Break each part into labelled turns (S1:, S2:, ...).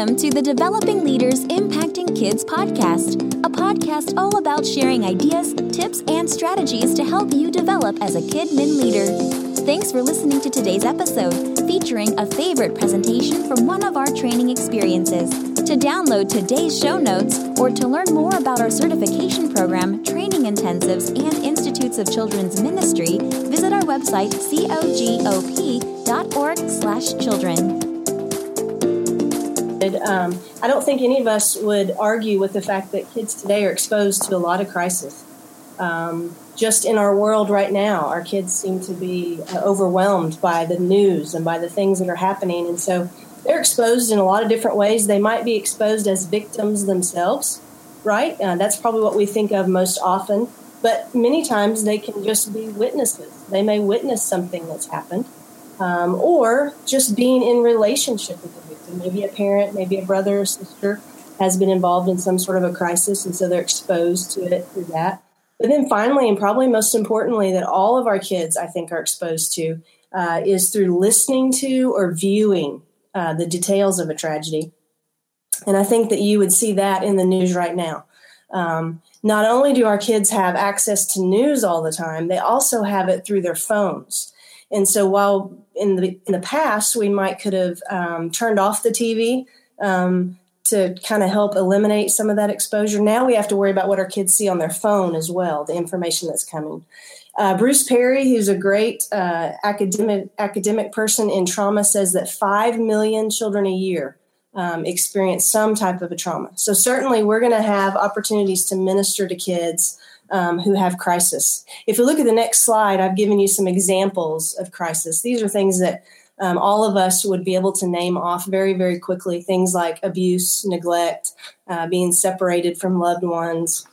S1: Welcome to the Developing Leaders Impacting Kids podcast, a podcast all about sharing ideas, tips, and strategies to help you develop as a kid min leader. Thanks for listening to today's episode, featuring a favorite presentation from one of our training experiences. To download today's show notes or to learn more about our certification program, training intensives, and Institutes of Children's Ministry, visit our website, cogop.org/children.
S2: Um, I don't think any of us would argue with the fact that kids today are exposed to a lot of crisis. Um, just in our world right now, our kids seem to be uh, overwhelmed by the news and by the things that are happening. And so they're exposed in a lot of different ways. They might be exposed as victims themselves, right? Uh, that's probably what we think of most often. But many times they can just be witnesses. They may witness something that's happened, um, or just being in relationship with the Maybe a parent, maybe a brother or sister has been involved in some sort of a crisis, and so they're exposed to it through that. But then finally, and probably most importantly, that all of our kids, I think, are exposed to uh, is through listening to or viewing uh, the details of a tragedy. And I think that you would see that in the news right now. Um, not only do our kids have access to news all the time, they also have it through their phones. And so while in the in the past we might could have um, turned off the TV um, to kind of help eliminate some of that exposure, now we have to worry about what our kids see on their phone as well, the information that's coming. Uh, Bruce Perry, who's a great uh, academic academic person in trauma, says that five million children a year um, experience some type of a trauma. So certainly, we're going to have opportunities to minister to kids um, who have crisis. If you look at the next slide, I've given you some examples of crisis. These are things that um, all of us would be able to name off very, very quickly. Things like abuse, neglect, uh, being separated from loved ones,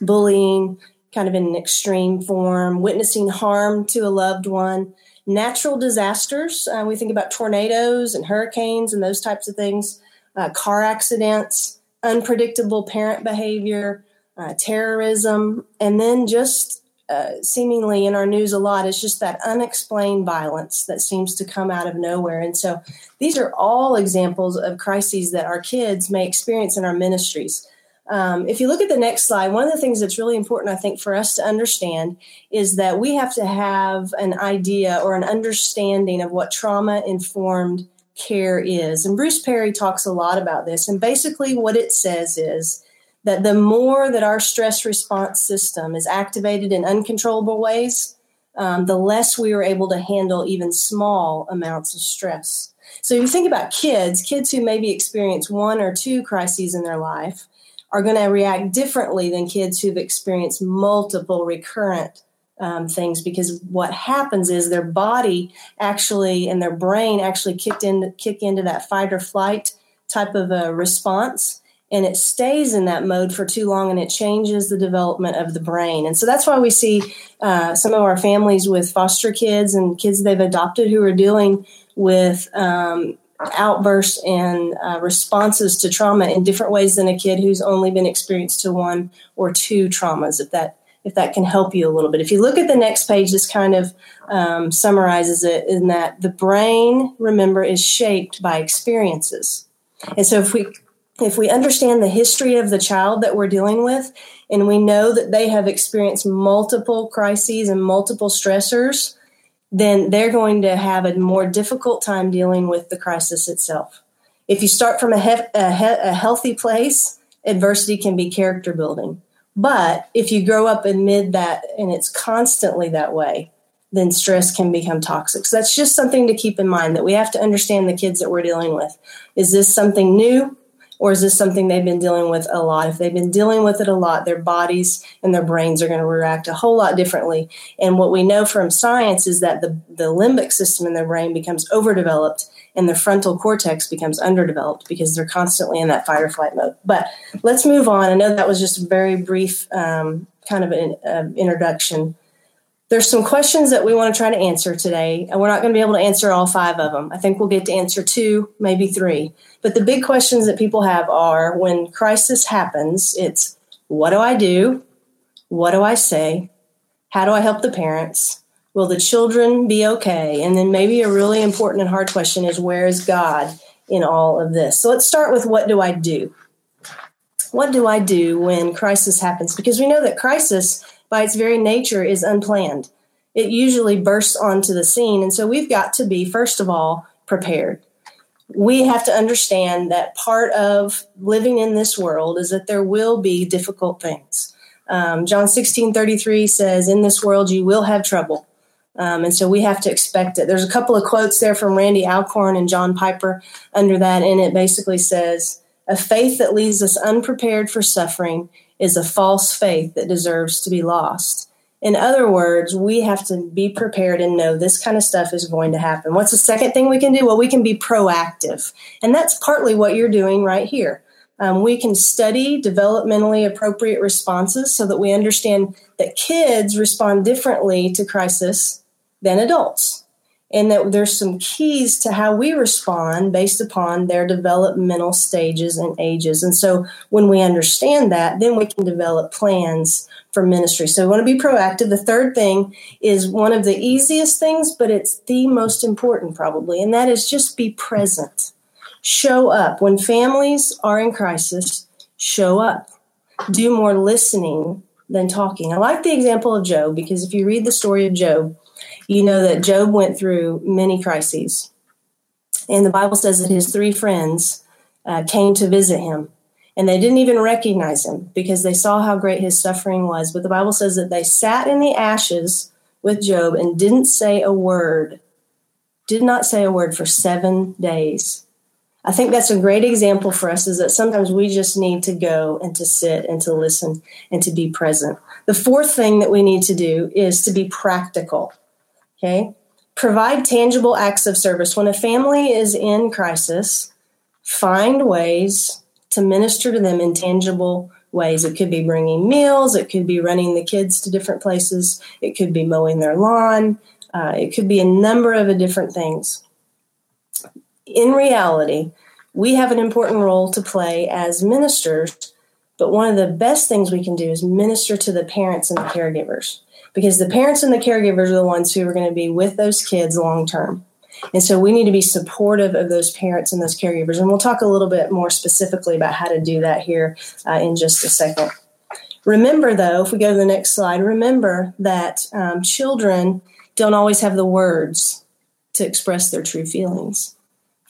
S2: bullying, kind of in an extreme form, witnessing harm to a loved one, natural disasters. Uh, we think about tornadoes and hurricanes and those types of things, uh, car accidents, unpredictable parent behavior, uh, terrorism, and then just uh, seemingly in our news a lot is just that unexplained violence that seems to come out of nowhere. And so these are all examples of crises that our kids may experience in our ministries. Um, if you look at the next slide, one of the things that's really important, I think, for us to understand is that we have to have an idea or an understanding of what trauma informed care is. And Bruce Perry talks a lot about this. And basically, what it says is that the more that our stress response system is activated in uncontrollable ways, um, the less we are able to handle even small amounts of stress. So, if you think about kids, kids who maybe experience one or two crises in their life, are going to react differently than kids who've experienced multiple recurrent um, things because what happens is their body actually and their brain actually kicked in kick into that fight or flight type of a response and it stays in that mode for too long and it changes the development of the brain. And so that's why we see uh, some of our families with foster kids and kids they've adopted who are dealing with um, outbursts and uh, responses to trauma in different ways than a kid who's only been experienced to one or two traumas if that if that can help you a little bit. If you look at the next page this kind of um, summarizes it in that the brain remember is shaped by experiences. And so if we if we understand the history of the child that we're dealing with and we know that they have experienced multiple crises and multiple stressors then they're going to have a more difficult time dealing with the crisis itself. If you start from a, he- a, he- a healthy place, adversity can be character building. But if you grow up amid that and it's constantly that way, then stress can become toxic. So that's just something to keep in mind that we have to understand the kids that we're dealing with. Is this something new? Or is this something they've been dealing with a lot? If they've been dealing with it a lot, their bodies and their brains are going to react a whole lot differently. And what we know from science is that the, the limbic system in their brain becomes overdeveloped and the frontal cortex becomes underdeveloped because they're constantly in that fight or flight mode. But let's move on. I know that was just a very brief um, kind of an uh, introduction there's some questions that we want to try to answer today, and we're not going to be able to answer all five of them. I think we'll get to answer two, maybe three. But the big questions that people have are when crisis happens, it's what do I do? What do I say? How do I help the parents? Will the children be okay? And then maybe a really important and hard question is where is God in all of this. So let's start with what do I do? What do I do when crisis happens? Because we know that crisis, by its very nature, is unplanned. It usually bursts onto the scene. And so we've got to be, first of all, prepared. We have to understand that part of living in this world is that there will be difficult things. Um, John 16 33 says, In this world you will have trouble. Um, and so we have to expect it. There's a couple of quotes there from Randy Alcorn and John Piper under that, and it basically says, A faith that leaves us unprepared for suffering is a false faith that deserves to be lost. In other words, we have to be prepared and know this kind of stuff is going to happen. What's the second thing we can do? Well, we can be proactive. And that's partly what you're doing right here. Um, we can study developmentally appropriate responses so that we understand that kids respond differently to crisis than adults. And that there's some keys to how we respond based upon their developmental stages and ages. And so when we understand that, then we can develop plans for ministry. So we want to be proactive. The third thing is one of the easiest things, but it's the most important probably, and that is just be present show up. When families are in crisis, show up. Do more listening than talking. I like the example of Job because if you read the story of Job, you know that Job went through many crises. And the Bible says that his three friends uh, came to visit him. And they didn't even recognize him because they saw how great his suffering was. But the Bible says that they sat in the ashes with Job and didn't say a word, did not say a word for seven days. I think that's a great example for us is that sometimes we just need to go and to sit and to listen and to be present. The fourth thing that we need to do is to be practical. Okay? Provide tangible acts of service. When a family is in crisis, find ways to minister to them in tangible ways. It could be bringing meals, it could be running the kids to different places, it could be mowing their lawn, uh, it could be a number of different things in reality, we have an important role to play as ministers, but one of the best things we can do is minister to the parents and the caregivers because the parents and the caregivers are the ones who are going to be with those kids long term. And so we need to be supportive of those parents and those caregivers. And we'll talk a little bit more specifically about how to do that here uh, in just a second. Remember, though, if we go to the next slide, remember that um, children don't always have the words to express their true feelings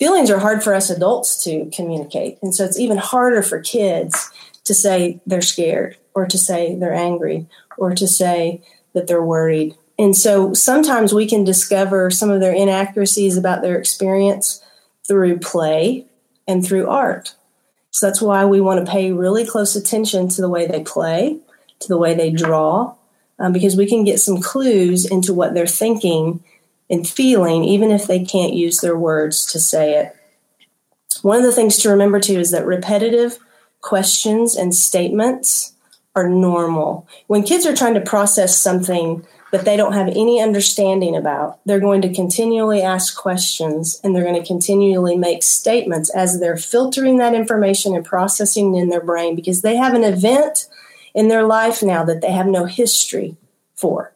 S2: feelings are hard for us adults to communicate. And so it's even harder for kids to say they're scared or to say they're angry or to say that they're worried. And so sometimes we can discover some of their inaccuracies about their experience through play and through art. So that's why we want to pay really close attention to the way they play, to the way they draw, um, because we can get some clues into what they're thinking and feeling, even if they can't use their words to say it. One of the things to remember too is that repetitive questions and statements are normal. When kids are trying to process something that they don't have any understanding about, they're going to continually ask questions and they're going to continually make statements as they're filtering that information and processing in their brain because they have an event in their life now that they have no history for.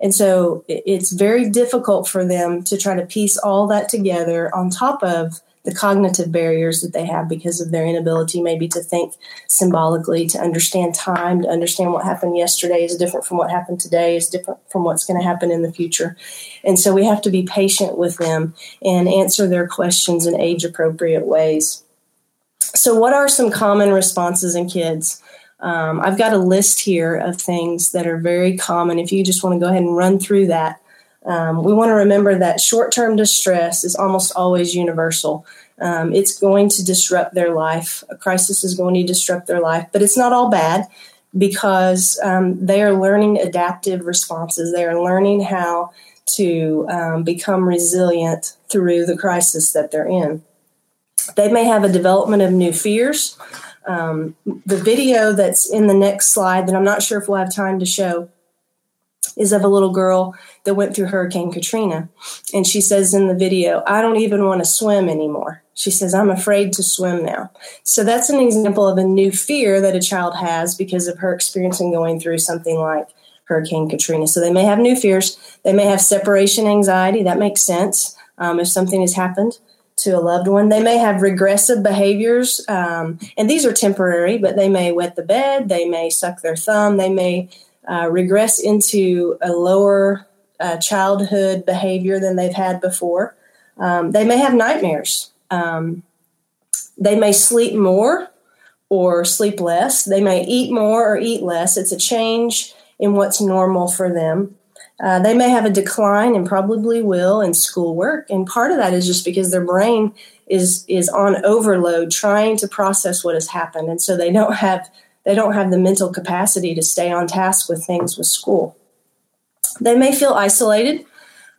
S2: And so it's very difficult for them to try to piece all that together on top of the cognitive barriers that they have because of their inability maybe to think symbolically, to understand time, to understand what happened yesterday is different from what happened today, is different from what's going to happen in the future. And so we have to be patient with them and answer their questions in age appropriate ways. So, what are some common responses in kids? Um, I've got a list here of things that are very common. If you just want to go ahead and run through that, um, we want to remember that short term distress is almost always universal. Um, it's going to disrupt their life. A crisis is going to disrupt their life, but it's not all bad because um, they are learning adaptive responses. They are learning how to um, become resilient through the crisis that they're in. They may have a development of new fears. Um, the video that's in the next slide that I'm not sure if we'll have time to show is of a little girl that went through Hurricane Katrina. And she says in the video, I don't even want to swim anymore. She says, I'm afraid to swim now. So that's an example of a new fear that a child has because of her experience in going through something like Hurricane Katrina. So they may have new fears. They may have separation anxiety. That makes sense um, if something has happened to a loved one. They may have regressive behaviors, um, and these are temporary, but they may wet the bed, they may suck their thumb, they may uh, regress into a lower uh, childhood behavior than they've had before. Um, they may have nightmares. Um, they may sleep more or sleep less. They may eat more or eat less. It's a change in what's normal for them. Uh, they may have a decline and probably will in schoolwork, and part of that is just because their brain is is on overload trying to process what has happened, and so they don't have they don't have the mental capacity to stay on task with things with school. They may feel isolated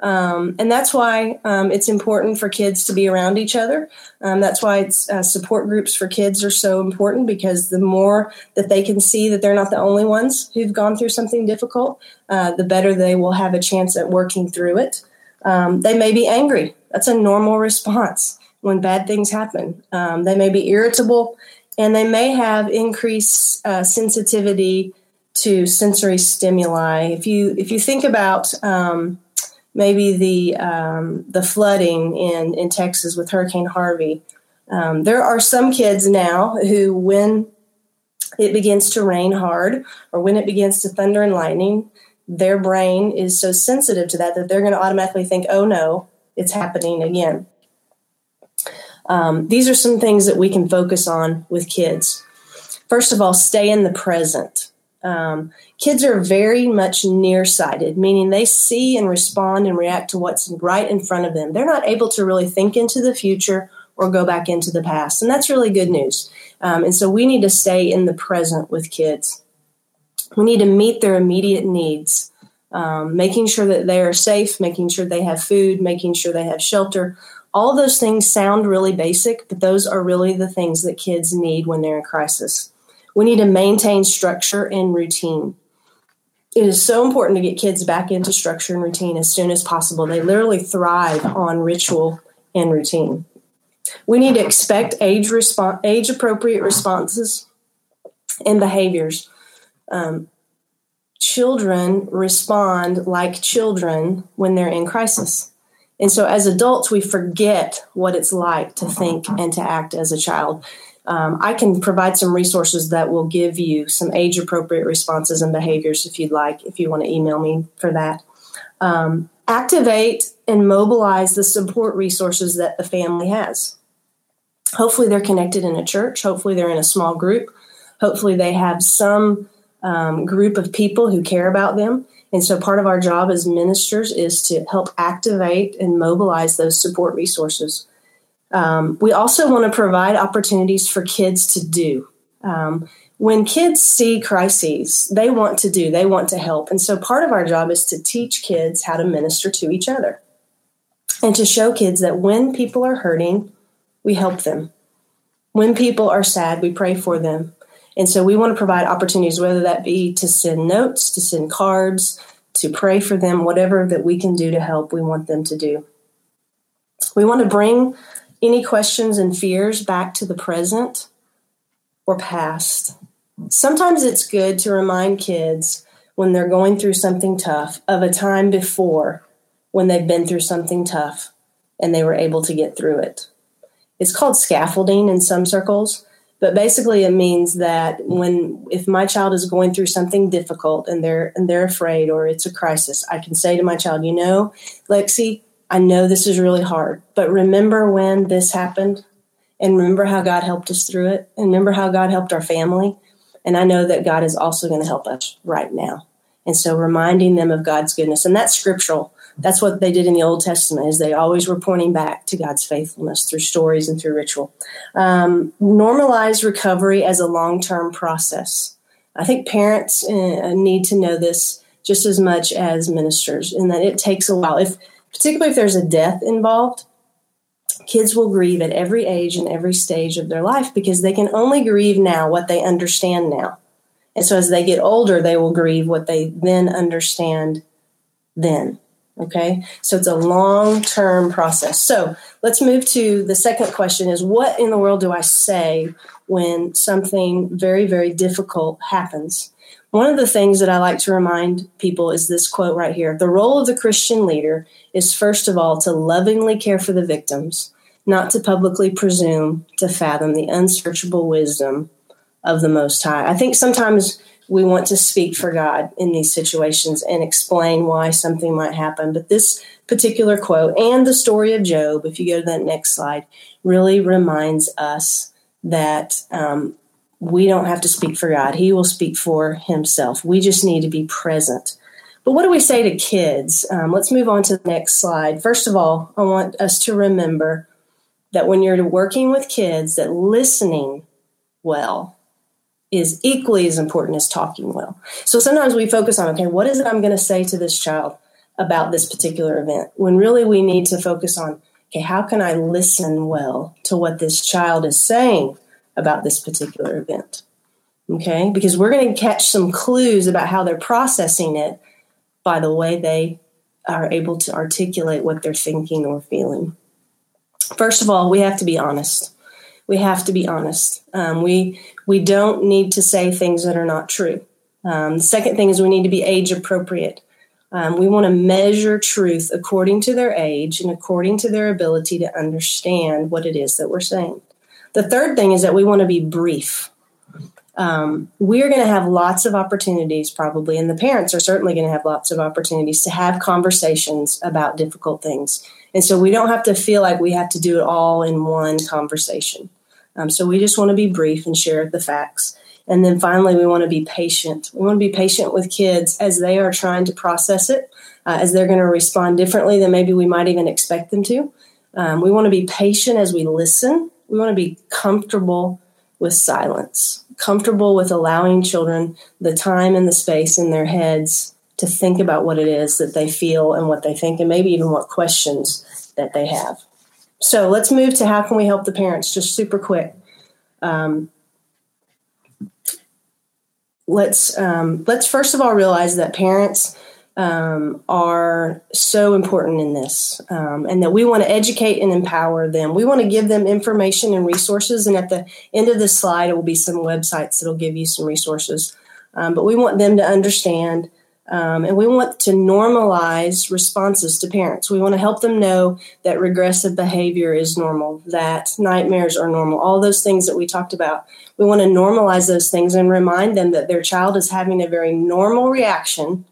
S2: um, and that's why um, it's important for kids to be around each other. Um, that's why uh, support groups for kids are so important because the more that they can see that they're not the only ones who've gone through something difficult, uh, the better they will have a chance at working through it. Um, they may be angry. That's a normal response when bad things happen. Um, they may be irritable and they may have increased uh, sensitivity to sensory stimuli. If you if you think about um, maybe the um, the flooding in in Texas with Hurricane Harvey. Um, there are some kids now who, when it begins to rain hard or when it begins to thunder and lightning, their brain is so sensitive to that that they're going to automatically think, "Oh no, it's happening again." Um, these are some things that we can focus on with kids. First of all, stay in the present. Um, kids are very much nearsighted, meaning they see and respond and react to what's right in front of them. They're not able to really think into the future or go back into the past. And that's really good news. Um, and so we need to stay in the present with kids. We need to meet their immediate needs, um, making sure that they are safe, making sure they have food, making sure they have shelter. All those things sound really basic, but those are really the things that kids need when they're in crisis. We need to maintain structure and routine. It is so important to get kids back into structure and routine as soon as possible. They literally thrive on ritual and routine. We need to expect age response, age appropriate responses and behaviors. Um, children respond like children when they're in crisis. And so as adults, we forget what it's like to think and to act as a child um, I can provide some resources that will give you some age appropriate responses and behaviors if you'd like, if you want to email me for that. Um, activate and mobilize the support resources that the family has. Hopefully, they're connected in a church. Hopefully, they're in a small group. Hopefully, they have some um, group of people who care about them. And so, part of our job as ministers is to help activate and mobilize those support resources. Um, we also want to provide opportunities for kids to do. Um, when kids see crises, they want to do, they want to help. And so part of our job is to teach kids how to minister to each other and to show kids that when people are hurting, we help them. When people are sad, we pray for them. And so we want to provide opportunities, whether that be to send notes, to send cards, to pray for them, whatever that we can do to help, we want them to do. We want to bring any questions and fears back to the present or past. Sometimes it's good to remind kids when they're going through something tough of a time before when they've been through something tough and they were able to get through it. It's called scaffolding in some circles, but basically it means that when if my child is going through something difficult and they're and they're afraid or it's a crisis, I can say to my child, you know, Lexi, I know this is really hard, but remember when this happened and remember how God helped us through it and remember how God helped our family. And I know that God is also going to help us right now. And so reminding them of God's goodness and that's scriptural. That's what they did in the Old Testament is they always were pointing back to God's faithfulness through stories and through ritual. Um, normalize recovery as a long-term process. I think parents uh, need to know this just as much as ministers in that it takes a while. If particularly if there's a death involved, kids will grieve at every age and every stage of their life because they can only grieve now what they understand now. And so as they get older, they will grieve what they then understand then. Okay. So it's a long term process. So let's move to the second question is what in the world do I say when something very, very difficult happens? One of the things that I like to remind people is this quote right here The role of the Christian leader is, first of all, to lovingly care for the victims, not to publicly presume to fathom the unsearchable wisdom of the Most High. I think sometimes we want to speak for God in these situations and explain why something might happen. But this particular quote and the story of Job, if you go to that next slide, really reminds us that um, we don't have to speak for God. He will speak for himself. We just need to be present. But what do we say to kids? Um, let's move on to the next slide. First of all, I want us to remember that when you're working with kids, that listening well is equally as important as talking well. So sometimes we focus on, okay, what is it I'm going to say to this child about this particular event? When really we need to focus on, okay, how can I listen well to what this child is saying about this particular event? Okay, because we're going to catch some clues about how they're processing it by the way they are able to articulate what they're thinking or feeling. First of all, we have to be honest. We have to be honest. Um, we we don't need to say things that are not true. Um, the second thing is we need to be age appropriate. Um, we want to measure truth according to their age and according to their ability to understand what it is that we're saying. The third thing is that we want to be brief. Um, we're going to have lots of opportunities, probably, and the parents are certainly going to have lots of opportunities to have conversations about difficult things. And so we don't have to feel like we have to do it all in one conversation. Um, so we just want to be brief and share the facts. And then finally, we want to be patient. We want to be patient with kids as they are trying to process it, uh, as they're going to respond differently than maybe we might even expect them to. Um, we want to be patient as we listen. We want to be comfortable with silence, comfortable with allowing children the time and the space in their heads to think about what it is that they feel and what they think, and maybe even what questions that they have. So let's move to how can we help the parents, just super quick. Um, let's um, let's first of all realize that parents um, are so important in this, um, and that we want to educate and empower them. We want to give them information and resources. And at the end of this slide, it will be some websites that'll give you some resources. Um, but we want them to understand, um, and we want to normalize responses to parents. We want to help them know that regressive behavior is normal, that nightmares are normal, all those things that we talked about. We want to normalize those things and remind them that their child is having a very normal reaction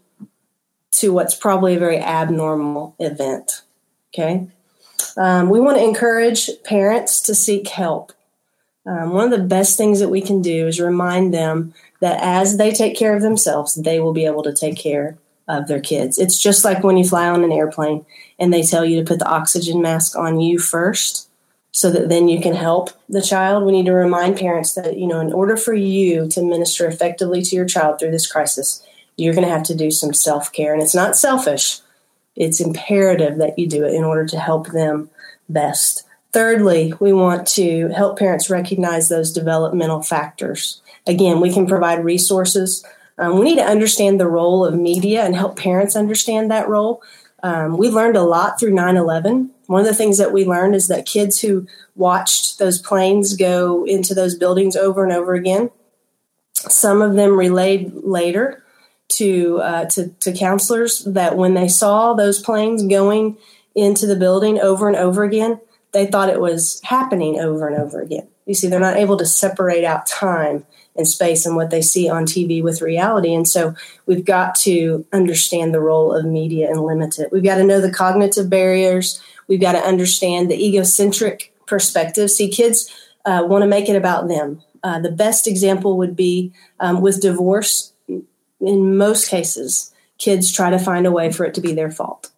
S2: to what's probably a very abnormal event. Okay. Um, we want to encourage parents to seek help. Um, one of the best things that we can do is remind them that as they take care of themselves, they will be able to take care of their kids. It's just like when you fly on an airplane and they tell you to put the oxygen mask on you first so that then you can help the child. We need to remind parents that, you know, in order for you to minister effectively to your child through this crisis, you're going to have to do some self care. And it's not selfish, it's imperative that you do it in order to help them best. Thirdly, we want to help parents recognize those developmental factors. Again, we can provide resources. Um, we need to understand the role of media and help parents understand that role. Um, we learned a lot through 9 11. One of the things that we learned is that kids who watched those planes go into those buildings over and over again, some of them relayed later to, uh, to, to counselors that when they saw those planes going into the building over and over again, they thought it was happening over and over again. You see, they're not able to separate out time and space and what they see on TV with reality. And so we've got to understand the role of media and limit it. We've got to know the cognitive barriers. We've got to understand the egocentric perspective. See, kids uh, want to make it about them. Uh, the best example would be um, with divorce in most cases, kids try to find a way for it to be their fault.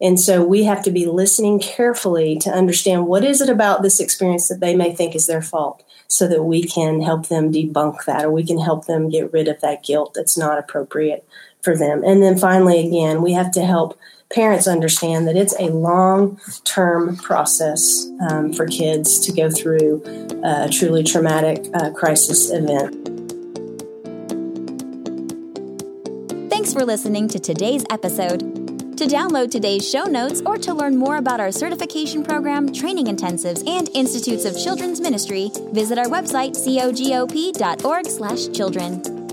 S2: And so we have to be listening carefully to understand what is it about this experience that they may think is their fault so that we can help them debunk that or we can help them get rid of that guilt that's not appropriate for them. And then finally, again, we have to help parents understand that it's a long term process um, for kids to go through a truly traumatic uh, crisis event.
S1: Thanks for listening to today's episode. To download today's show notes or to learn more about our certification program, training intensives, and Institutes of Children's Ministry, visit our website cogop.org/children.